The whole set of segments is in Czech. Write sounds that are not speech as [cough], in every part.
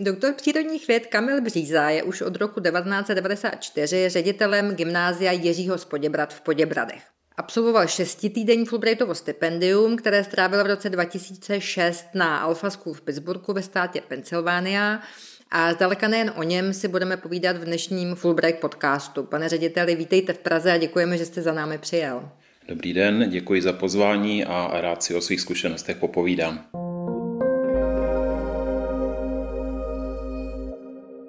Doktor přírodních věd Kamil Bříza je už od roku 1994 ředitelem gymnázia Jiřího z Poděbrad v Poděbradech. Absolvoval šestitýdenní Fulbrightovo stipendium, které strávil v roce 2006 na Alpha School v Pittsburghu ve státě Pennsylvania a zdaleka nejen o něm si budeme povídat v dnešním Fulbright podcastu. Pane řediteli, vítejte v Praze a děkujeme, že jste za námi přijel. Dobrý den, děkuji za pozvání a rád si o svých zkušenostech popovídám.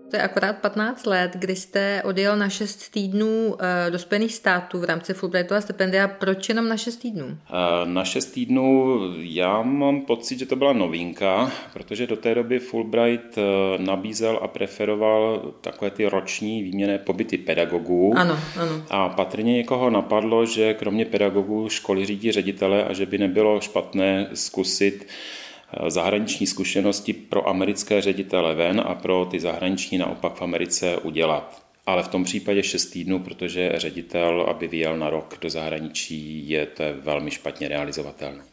To je akorát 15 let, kdy jste odjel na 6 týdnů eh, do Spojených států v rámci Fulbrightova stipendia. Proč jenom na 6 týdnů? Eh, na 6 týdnů já mám pocit, že to byla novinka, protože do té doby Fulbright eh, nabízel a preferoval takové ty roční výměné pobyty pedagogů. Ano, ano. A patrně někoho napadlo, že kromě pedagogů školy řídí ředitele a že by nebylo špatné zkusit zahraniční zkušenosti pro americké ředitele ven a pro ty zahraniční naopak v Americe udělat. Ale v tom případě 6 týdnů, protože ředitel, aby vyjel na rok do zahraničí, je to velmi špatně realizovatelné.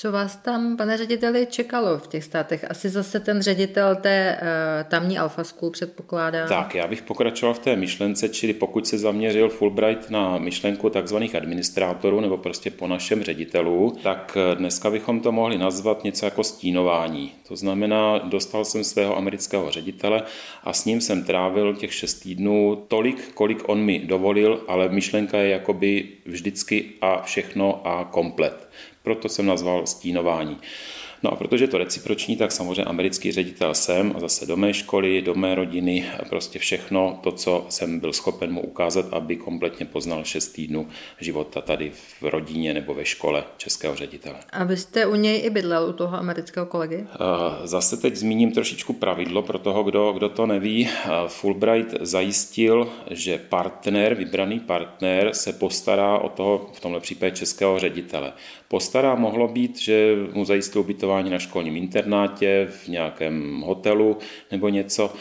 Co vás tam, pane řediteli, čekalo v těch státech? Asi zase ten ředitel té uh, tamní Alpha School předpokládá. Tak, já bych pokračoval v té myšlence, čili pokud se zaměřil Fulbright na myšlenku takzvaných administrátorů nebo prostě po našem ředitelu, tak eh, dneska bychom to mohli nazvat něco jako stínování. To znamená, dostal jsem svého amerického ředitele a s ním jsem trávil těch šest týdnů tolik, kolik on mi dovolil, ale myšlenka je jakoby vždycky a všechno a komplet proto jsem nazval stínování. No a protože je to reciproční, tak samozřejmě americký ředitel jsem a zase do mé školy, do mé rodiny, prostě všechno to, co jsem byl schopen mu ukázat, aby kompletně poznal 6 týdnů života tady v rodině nebo ve škole českého ředitele. A vy jste u něj i bydlel, u toho amerického kolegy? Zase teď zmíním trošičku pravidlo pro toho, kdo, kdo to neví. Fulbright zajistil, že partner, vybraný partner se postará o toho, v tomhle případě českého ředitele. Postará mohlo být, že mu zajistil ubytování ubytování na školním internátě, v nějakém hotelu nebo něco,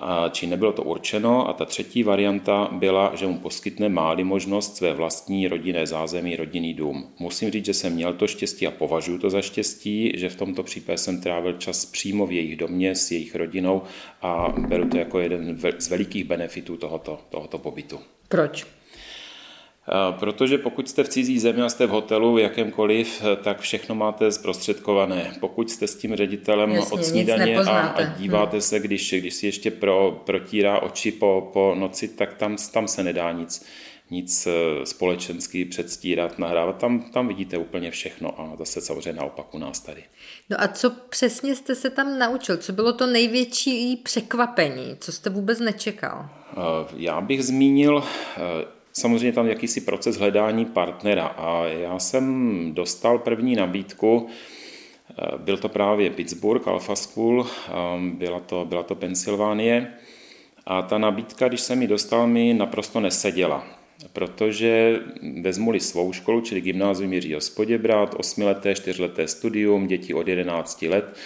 a, či nebylo to určeno. A ta třetí varianta byla, že mu poskytne máli možnost své vlastní rodinné zázemí, rodinný dům. Musím říct, že jsem měl to štěstí a považuji to za štěstí, že v tomto případě jsem trávil čas přímo v jejich domě s jejich rodinou a beru to jako jeden z velikých benefitů tohoto, tohoto pobytu. Proč? Protože pokud jste v cizí zemi a jste v hotelu jakémkoliv, tak všechno máte zprostředkované. Pokud jste s tím ředitelem Jasně, od snídaně a, a díváte hmm. se, když, když si ještě pro, protírá oči po, po noci, tak tam, tam se nedá nic, nic eh, společensky předstírat, nahrávat. Tam, tam vidíte úplně všechno a zase samozřejmě naopak u nás tady. No a co přesně jste se tam naučil? Co bylo to největší překvapení? Co jste vůbec nečekal? Já bych zmínil eh, samozřejmě tam jakýsi proces hledání partnera a já jsem dostal první nabídku, eh, byl to právě Pittsburgh, Alpha School, ehm, byla to, byla to Pensylvánie a ta nabídka, když jsem ji dostal, mi naprosto neseděla protože vezmu-li svou školu, čili gymnázium Jiřího Spoděbrat, osmileté, čtyřleté studium, děti od 11 let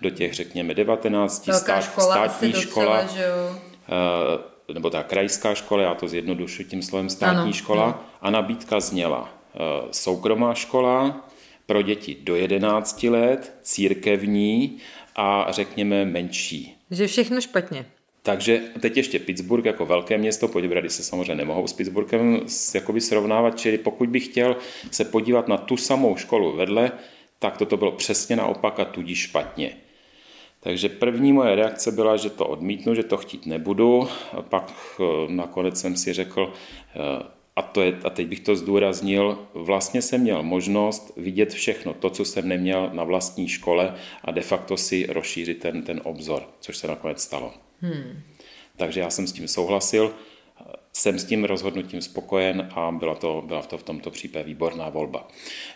do těch, řekněme, 19, stát, škola, státní škola, docela, nebo ta krajská škola, já to zjednodušuji tím slovem státní ano, škola, ano. a nabídka zněla eh, soukromá škola pro děti do 11 let, církevní a řekněme menší. Že všechno špatně. Takže teď ještě Pittsburgh jako velké město, Poděbrady se samozřejmě nemohou s Pittsburghem jakoby srovnávat, čili pokud bych chtěl se podívat na tu samou školu vedle, tak toto bylo přesně naopak a tudíž špatně. Takže první moje reakce byla, že to odmítnu, že to chtít nebudu. A pak eh, nakonec jsem si řekl, eh, a, to je, a teď bych to zdůraznil, vlastně jsem měl možnost vidět všechno, to, co jsem neměl na vlastní škole a de facto si rozšířit ten, ten obzor, což se nakonec stalo. Hmm. Takže já jsem s tím souhlasil jsem s tím rozhodnutím spokojen a byla to, byla to v tomto případě výborná volba.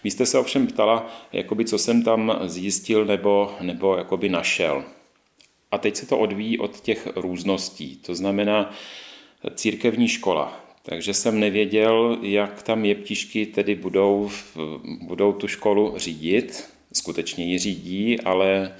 Vy jste se ovšem ptala, jakoby, co jsem tam zjistil nebo, nebo jakoby našel. A teď se to odvíjí od těch růzností. To znamená církevní škola. Takže jsem nevěděl, jak tam jeptišky tedy budou, budou tu školu řídit. Skutečně ji řídí, ale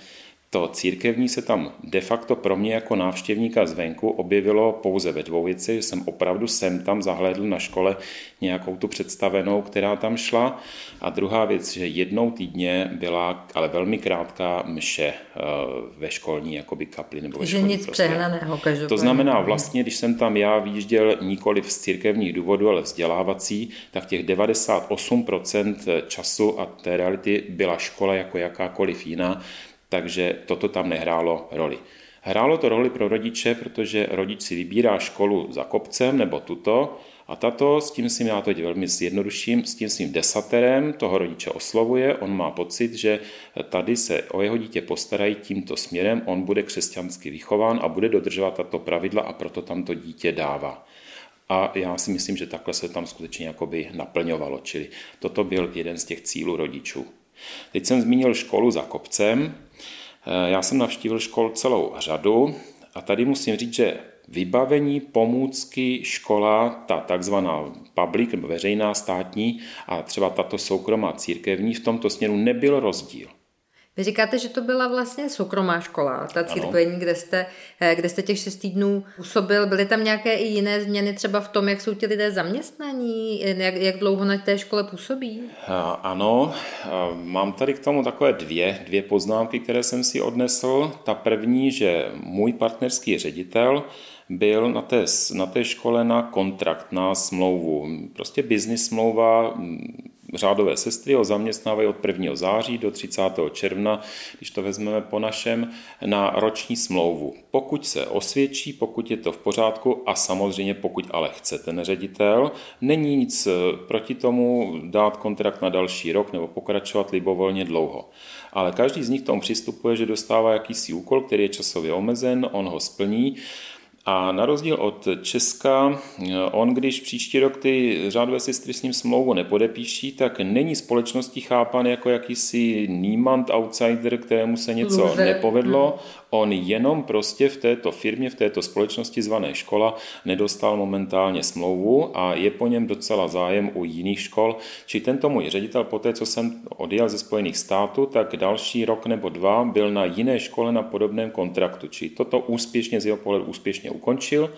To církevní se tam de facto pro mě jako návštěvníka zvenku objevilo pouze ve dvou věci, že jsem opravdu sem tam zahlédl na škole nějakou tu představenou, která tam šla. A druhá věc, že jednou týdně byla, ale velmi krátká mše eh, ve školní jakoby kapli. Nebo že nic prostě. přehnaného každopádně. To znamená vlastně, když jsem tam já výjížděl nikoli z církevních důvodů, ale vzdělávací, tak těch 98% času a té reality byla škola jako jakákoliv jiná takže toto tam nehrálo roli. Hrálo to roli pro rodiče, protože rodič si vybírá školu za kopcem nebo tuto a tato s tím svým, já to velmi zjednoduším, s tím svým desaterem toho rodiče oslovuje, on má pocit, že tady se o jeho dítě postarají tímto směrem, on bude křesťansky vychován a bude dodržovat tato pravidla a proto tam to dítě dává. A já si myslím, že takhle se tam skutečně jakoby naplňovalo, čili toto byl jeden z těch cílů rodičů. Teď jsem zmínil školu za kopcem. Eh, já jsem navštívil škol celou řadu a tady musím říct, že vybavení, pomůcky, škola, ta takzvaná public veřejná státní a třeba tato soukromá církevní, v tomto směru nebyl rozdíl. Vy říkáte, že to byla vlastně soukromá škola, ta církvení, kde jste, eh, kde jste těch šest týdnů působil. Byly tam nějaké i jiné změny třeba v tom, jak jsou ti lidé zaměstnaní, jak, jak dlouho na té škole působí? Ano, mám tady k tomu takové dvě, dvě poznámky, které jsem si odnesl. Ta první, že můj partnerský ředitel byl na té, na té škole na kontrakt, na smlouvu. Prostě business smlouva, řádové sestry ho zaměstnávají od 1. září do 30. června, když to vezmeme po našem, na roční smlouvu. Pokud se osvědčí, pokud je to v pořádku a samozřejmě pokud ale chce ten ředitel, není nic eh, proti tomu dát kontrakt na další rok nebo pokračovat libovolně dlouho. Ale každý z nich tomu přistupuje, že dostává jakýsi úkol, který je časově omezen, on ho splní a na rozdíl od Česka, on když příští rok ty řádové sestry s ním smlouvu nepodepíší, tak není společností chápan jako jakýsi Niemand outsider, kterému se něco Luze. nepovedlo. On jenom prostě v této firmě, v této společnosti zvané škola nedostal momentálně smlouvu a je po něm docela zájem u jiných škol. Či tento můj ředitel po té, co jsem odjel ze Spojených států, tak další rok nebo dva byl na jiné škole na podobném kontraktu. Či toto úspěšně z jeho pohledu úspěšně ukončil,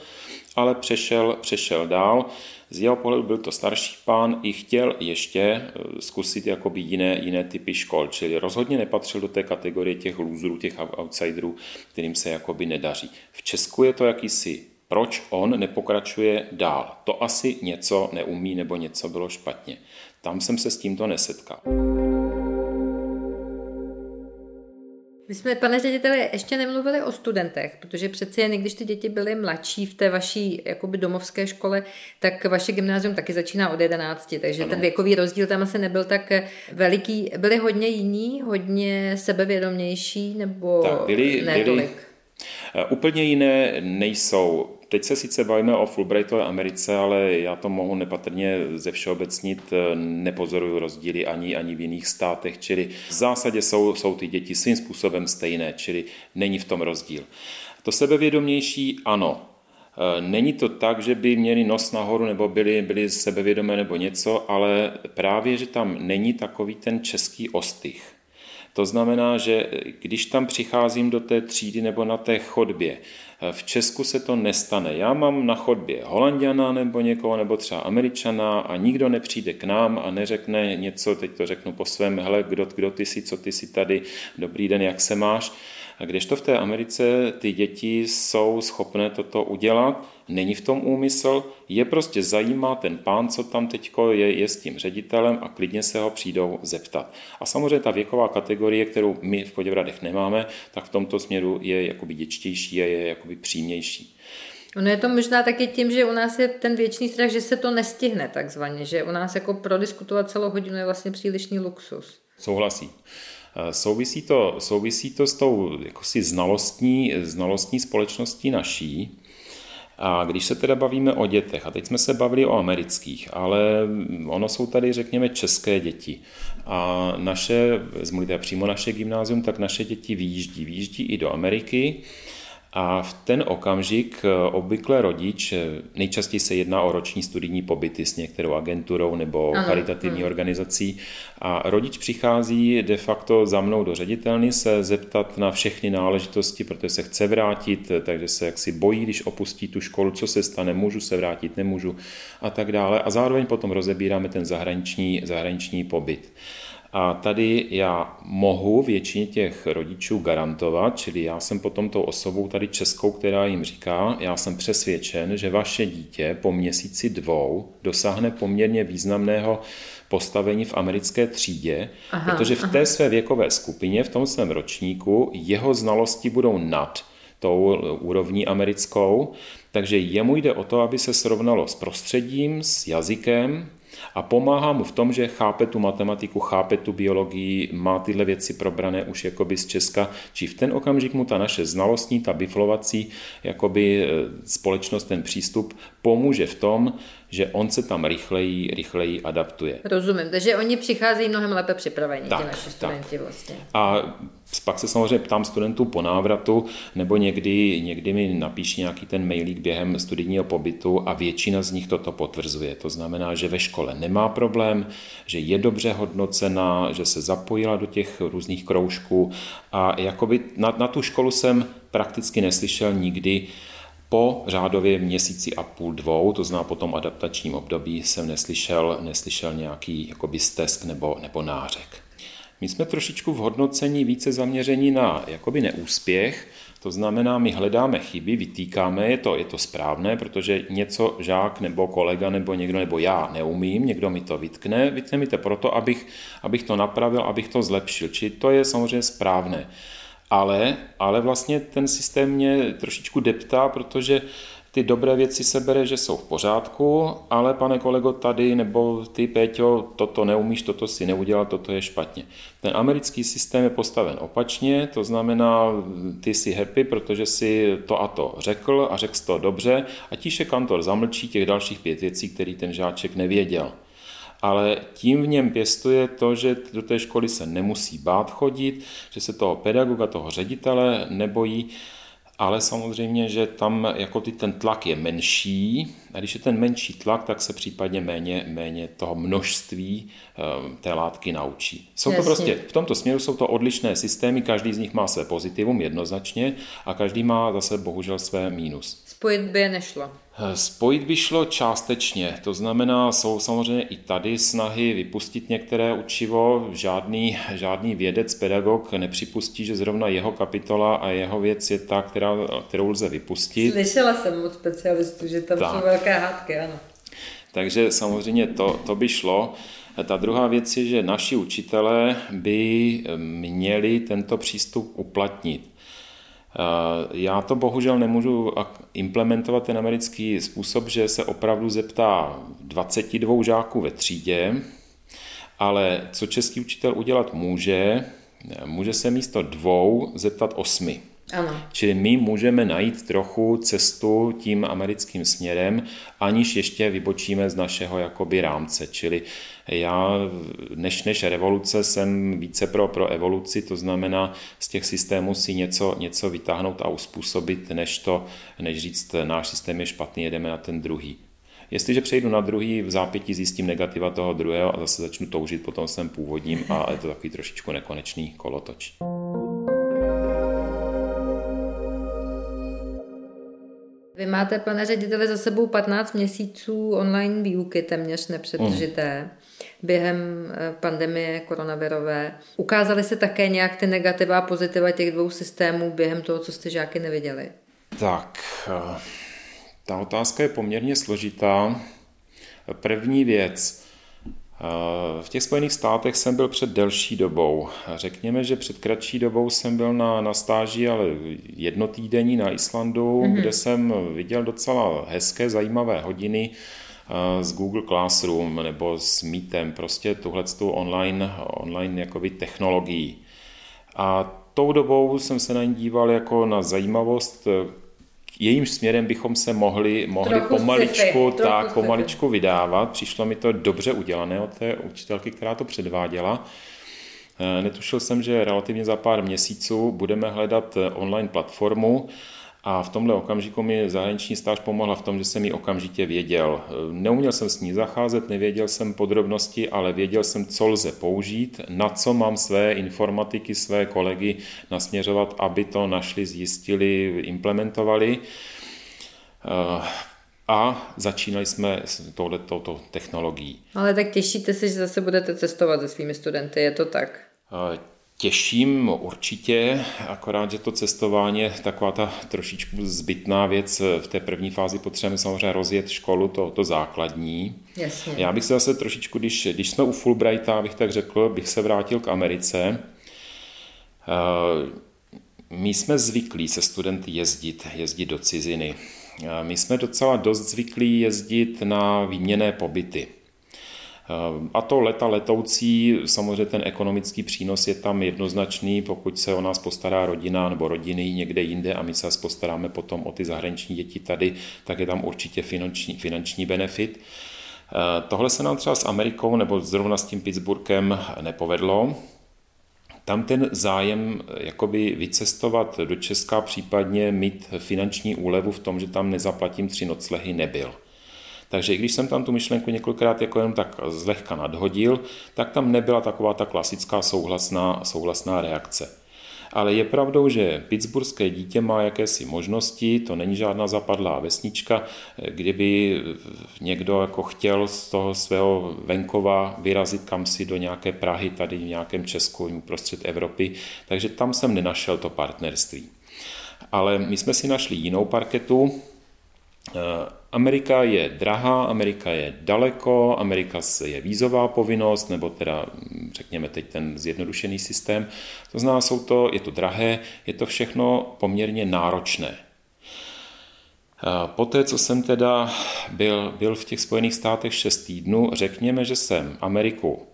ale přešel, přešel dál. Z jeho pohledu byl to starší pán i chtěl ještě eh, zkusit jakoby jiné, jiné typy škol, čili rozhodně nepatřil do té kategorie těch lůzrů, těch outsiderů, kterým se jakoby nedaří. V Česku je to jakýsi proč on nepokračuje dál. To asi něco neumí nebo něco bylo špatně. Tam jsem se s tímto nesetkal. My jsme, pane řediteli, ještě nemluvili o studentech, protože přeci jen, když ty děti byly mladší v té vaší jakoby domovské škole, tak vaše gymnázium taky začíná od 11, takže ano. ten věkový rozdíl tam asi nebyl tak veliký. Byli hodně jiní, hodně sebevědomější, nebo tak, byli, ne byli, tolik? Eh, úplně jiné nejsou. Teď se sice bavíme o Fulbrightové Americe, ale já to mohu nepatrně ze všeobecnit, nepozoruju rozdíly ani, ani v jiných státech, čili v zásadě jsou, jsou ty děti svým způsobem stejné, čili není v tom rozdíl. To sebevědomější, ano, e, Není to tak, že by měli nos nahoru nebo byli, byli sebevědomé nebo něco, ale právě, že tam není takový ten český ostych. To znamená, že když tam přicházím do té třídy nebo na té chodbě, v Česku se to nestane. Já mám na chodbě Holandiana nebo někoho, nebo třeba Američana a nikdo nepřijde k nám a neřekne něco, teď to řeknu po svém, hele, kdo, kdo ty jsi, co ty jsi tady, dobrý den, jak se máš. A kdežto v té Americe ty děti jsou schopné toto udělat, není v tom úmysl, je prostě zajímá ten pán, co tam teď je, je s tím ředitelem a klidně se ho přijdou zeptat. A samozřejmě ta věková kategorie, kterou my v Poděbradech nemáme, tak v tomto směru je jakoby děčtější a je jakoby přímější. Ono je to možná taky tím, že u nás je ten věčný strach, že se to nestihne takzvaně, že u nás jako prodiskutovat celou hodinu je vlastně přílišný luxus. Souhlasí. Eh, souvisí to, souvisí to s tou jakosi znalostní, znalostní společností naší. A když se teda bavíme o dětech, a teď jsme se bavili o amerických, ale ono jsou tady, řekněme, české děti. A naše, vezmu přímo naše gymnázium, tak naše děti výjíždí. Výjíždí i do Ameriky. A v ten okamžik eh, obvykle rodič, eh, nejčastěji se jedná o roční studijní pobyty s některou agenturou nebo ano, charitativní ano. organizací, a rodič přichází de facto za mnou do ředitelny se zeptat na všechny náležitosti, protože se chce vrátit, takže se jaksi bojí, když opustí tu školu, co se stane, můžu se vrátit, nemůžu a tak dále. A zároveň potom rozebíráme ten zahraniční, zahraniční pobyt. A tady já mohu většině těch rodičů garantovat, čili já jsem potom tou osobou tady českou, která jim říká, já jsem přesvědčen, že vaše dítě po měsíci dvou dosáhne poměrně významného postavení v americké třídě, aha, protože v té aha. své věkové skupině, v tom svém ročníku, jeho znalosti budou nad tou úrovní americkou, takže jemu jde o to, aby se srovnalo s prostředím, s jazykem, a pomáhá mu v tom, že chápe tu matematiku, chápe tu biologii, má tyhle věci probrané už jakoby z Česka, či v ten okamžik mu ta naše znalostní, ta biflovací jakoby e, společnost, ten přístup pomůže v tom, že on se tam rychleji, rychleji adaptuje. Rozumím, takže oni přicházejí mnohem lépe připraveni, tak, ti naši studenti tak. vlastně. A pak se samozřejmě ptám studentů po návratu, nebo někdy, někdy mi napíší nějaký ten mailík během studijního pobytu a většina z nich toto potvrzuje. To znamená, že ve škole nemá problém, že je dobře hodnocena, že se zapojila do těch různých kroužků a jakoby na, na tu školu jsem prakticky neslyšel nikdy po řádově měsíci a půl dvou, to zná po tom adaptačním období, jsem neslyšel, neslyšel nějaký jakoby stesk nebo, nebo nářek. My jsme trošičku v hodnocení více zaměření na jakoby neúspěch, to znamená, my hledáme chyby, vytýkáme, je to, je to správné, protože něco žák nebo kolega nebo někdo nebo já neumím, někdo mi to vytkne, vytkne mi to proto, abych, abych to napravil, abych to zlepšil. Či to je samozřejmě správné. Ale, ale vlastně ten systém mě trošičku deptá, protože ty dobré věci se bere, že jsou v pořádku, ale pane kolego tady nebo ty Péťo, toto neumíš, toto si neudělal, toto je špatně. Ten americký systém je postaven opačně, to znamená, ty jsi happy, protože si to a to řekl a řekl to dobře a tiše kantor zamlčí těch dalších pět věcí, které ten žáček nevěděl ale tím v něm pěstuje to, že do té školy se nemusí bát chodit, že se toho pedagoga, toho ředitele nebojí, ale samozřejmě, že tam jako ty, ten tlak je menší a když je ten menší tlak, tak se případně méně, méně toho množství um, té látky naučí. Jsou to prostě, v tomto směru jsou to odlišné systémy, každý z nich má své pozitivum jednoznačně a každý má zase bohužel své mínus. Spojit by je nešlo. Spojit by šlo částečně, to znamená, jsou samozřejmě i tady snahy vypustit některé učivo. Žádný, žádný vědec, pedagog nepřipustí, že zrovna jeho kapitola a jeho věc je ta, která, kterou lze vypustit. Slyšela jsem od specialistů, že tam tak. jsou velké hádky, ano. Takže samozřejmě to, to by šlo. Ta druhá věc je, že naši učitelé by měli tento přístup uplatnit. Eh, já to bohužel nemůžu implementovat ten americký způsob, že se opravdu zeptá 22 žáků ve třídě, ale co český učitel udělat může, může se místo dvou zeptat osmi. Ano. Čili my můžeme najít trochu cestu tím americkým směrem, aniž ještě vybočíme z našeho jakoby rámce. Čili já než, než revoluce jsem více pro, pro evoluci, to znamená z těch systémů si něco, něco vytáhnout a uspůsobit, než, to, než říct, náš systém je špatný, jedeme na ten druhý. Jestliže přejdu na druhý, v zápětí zjistím negativa toho druhého a zase začnu toužit po tom svém původním a je to takový trošičku nekonečný kolotoč. Vy máte, pane řediteli, za sebou 15 měsíců online výuky téměř nepřetržité mm. během eh, pandemie koronavirové. Ukázaly se také nějak ty negativa a pozitiva těch dvou systémů během toho, co jste žáky neviděli? Tak, eh, ta otázka je poměrně složitá. První věc, v těch Spojených státech jsem byl před delší dobou. Řekněme, že před kratší dobou jsem byl na, na stáži, ale jednotýdenní na Islandu, mm-hmm. kde jsem viděl docela hezké, zajímavé hodiny z Google Classroom nebo s Meetem, prostě tuhle online, online jakoby technologií. A tou dobou jsem se na ní díval jako na zajímavost, jejím směrem bychom se mohli, mohli pomaličku, sci tak, pomaličku vydávat. Přišlo mi to dobře udělané od té učitelky, která to předváděla. Eh, netušil jsem, že relativně za pár měsíců budeme hledat eh, online platformu A v tomhle okamžiku mi zahraniční stáž pomohla v tom, že jsem ji okamžitě věděl. Neuměl jsem s ní zacházet, nevěděl jsem podrobnosti, ale věděl jsem, co lze použít, na co mám své informatiky, své kolegy nasměřovat, aby to našli, zjistili, implementovali. A začínali jsme s touto technologií. Ale tak těšíte se, že zase budete cestovat se svými studenty, je to tak? Těším určitě, akorát, že to cestování je taková ta trošičku zbytná věc. V té první fázi potřebujeme samozřejmě rozjet školu, to, to základní. Jasně. Já bych se zase trošičku, když, když jsme u Fulbrighta, bych tak řekl, bych se vrátil k Americe. Eh, my jsme zvyklí se studenty jezdit, jezdit do ciziny. Eh, my jsme docela dost zvyklí jezdit na výměné pobyty. Eh, a to leta letoucí, samozřejmě ten ekonomický přínos je tam jednoznačný, pokud se o nás postará rodina nebo rodiny někde jinde a my se postaráme potom o ty zahraniční děti tady, tak je tam určitě finanční, finanční benefit. Eh, tohle se nám třeba s Amerikou nebo zrovna s tím Pittsburghem nepovedlo. Tam ten zájem jakoby vycestovat do Česka, případně mít finanční úlevu v tom, že tam nezaplatím tři noclehy, nebyl. Takže i když jsem tam tu myšlenku několikrát jako jenom tak zlehka nadhodil, tak tam nebyla taková ta klasická souhlasná, souhlasná reakce. Ale je pravdou, že pittsburghské dítě má jakési možnosti, to není žádná zapadlá vesnička, kdyby někdo jako chtěl z toho svého venkova vyrazit kam si do nějaké Prahy, tady v nějakém Česku, prostřed Evropy, takže tam jsem nenašel to partnerství. Ale my jsme si našli jinou parketu, Amerika je drahá, Amerika je daleko, Amerika je vízová povinnost, nebo teda řekněme teď ten zjednodušený systém. To znamená, jsou to, je to drahé, je to všechno poměrně náročné. Poté, co jsem teda byl, byl v těch Spojených státech 6 týdnů, řekněme, že jsem Ameriku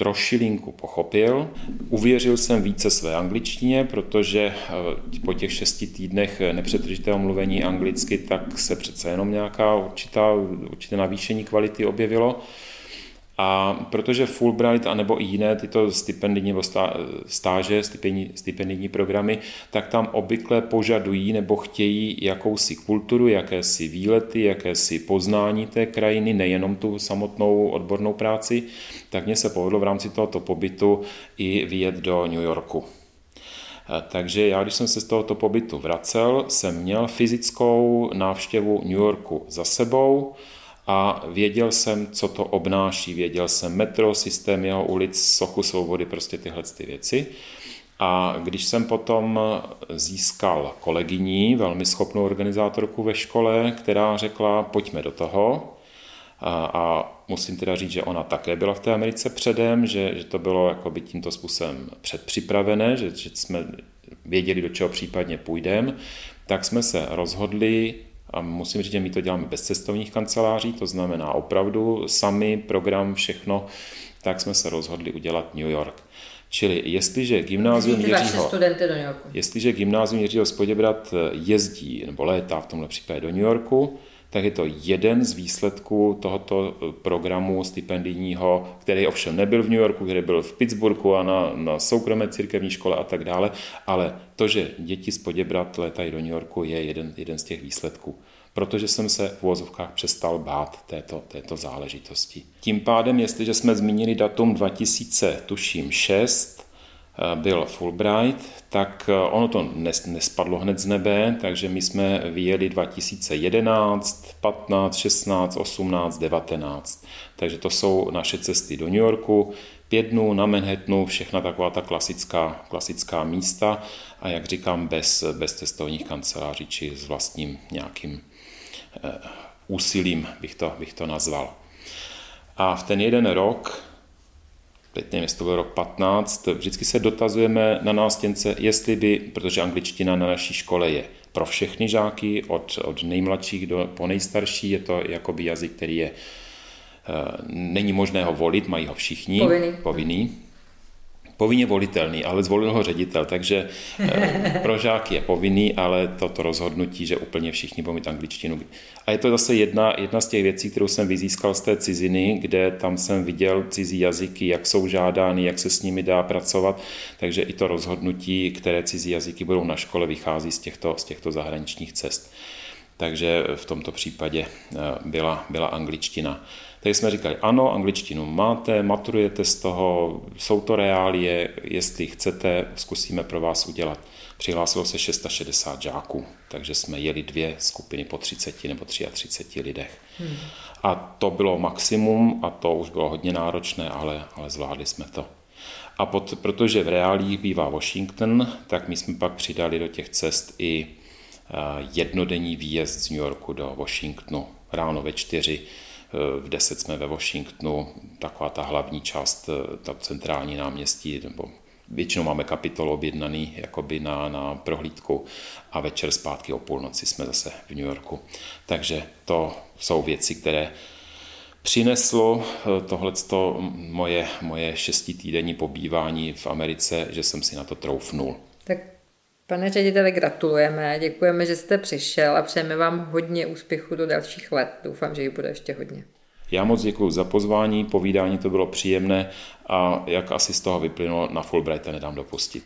trošilinku pochopil. Uvěřil jsem více své angličtině, protože eh, po těch šesti týdnech nepřetržitého mluvení anglicky, tak se přece jenom nějaká určitá, určité navýšení kvality objevilo. A protože Fulbright a nebo i jiné tyto stipendijní nebo stáže, stipendijní, programy, tak tam obvykle požadují nebo chtějí jakousi kulturu, jakési výlety, jakési poznání té krajiny, nejenom tu samotnou odbornou práci, tak mně se povedlo v rámci tohoto pobytu i vyjet do New Yorku. Takže já, když jsem se z tohoto pobytu vracel, jsem měl fyzickou návštěvu New Yorku za sebou, a věděl jsem, co to obnáší. Věděl jsem metro, systém jeho ulic, sochu svobody, prostě tyhle ty věci. A když jsem potom získal kolegyní, velmi schopnou organizátorku ve škole, která řekla, pojďme do toho, a, a musím teda říct, že ona také byla v té Americe předem, že, že to bylo jakoby tímto způsobem předpřipravené, že, že jsme věděli, do čeho případně půjdeme, tak jsme se rozhodli a musím říct, že my to děláme bez cestovních kanceláří, to znamená opravdu sami program, všechno, tak jsme se rozhodli udělat New York. Čili jestliže gymnázium Jiřího, jestliže gymnázium Jiřího Spoděbrat jezdí nebo létá v tomhle případě do New Yorku, tak je to jeden z výsledků tohoto programu stipendijního, který ovšem nebyl v New Yorku, který byl v Pittsburghu a na, na soukromé církevní škole a tak dále, ale to, že děti z Poděbrat létají do New Yorku, je jeden, jeden z těch výsledků protože jsem se v úvozovkách přestal bát této, této záležitosti. Tím pádem, jestliže jsme zmínili datum 2000, tuším 6, Eh, byl Fulbright, tak eh, ono to nespadlo hned z nebe, takže my jsme vyjeli 2011, 15, 16, 18, 19. Takže to jsou naše cesty do New Yorku, pět dnů na Manhattanu, všechna taková ta klasická, klasická místa a jak říkám, bez, bez cestovních kanceláří či s vlastním nějakým eh, úsilím bych to, bych to nazval. A v ten jeden rok teď nevím, jestli to byl rok 15, vždycky se dotazujeme na nástěnce, jestli by, protože angličtina na naší škole je pro všechny žáky, od, od nejmladších do po nejstarší, je to jakoby jazyk, který je, eh, není možné ho volit, mají ho všichni, povinný. povinný. Povinně volitelný, ale zvolil ho ředitel, takže eh, [laughs] pro žáky je povinný, ale toto rozhodnutí, že úplně všichni budou mít angličtinu. A je to zase jedna, jedna z těch věcí, kterou jsem vyzískal z té ciziny, kde tam jsem viděl cizí jazyky, jak jsou žádány, jak se s nimi dá pracovat, takže i to rozhodnutí, které cizí jazyky budou na škole, vychází z těchto, z těchto zahraničních cest. Takže v tomto případě eh, byla, byla angličtina. Takže jsme říkali, ano, angličtinu máte, maturujete z toho, jsou to reálie, jestli chcete, zkusíme pro vás udělat. Přihlásilo se 660 žáků, takže jsme jeli dvě skupiny po 30 nebo 33 lidech. Hmm. A to bylo maximum a to už bylo hodně náročné, ale, ale zvládli jsme to. A pot, protože v reálích bývá Washington, tak my jsme pak přidali do těch cest i jednodenní výjezd z New Yorku do Washingtonu ráno ve čtyři v 10 jsme ve Washingtonu, taková ta hlavní část, eh, ta centrální náměstí, nebo většinou máme kapitol objednaný jakoby na, na prohlídku a večer zpátky o půlnoci jsme zase v New Yorku. Takže to jsou věci, které přineslo eh, tohleto moje, moje šestitýdenní pobývání v Americe, že jsem si na to troufnul. Tak Pane řediteli, gratulujeme, děkujeme, že jste přišel a přejeme vám hodně úspěchu do dalších let. Doufám, že jich bude ještě hodně. Já moc děkuji za pozvání, povídání to bylo příjemné a jak asi z toho vyplynulo, na Fulbrighta nedám dopustit.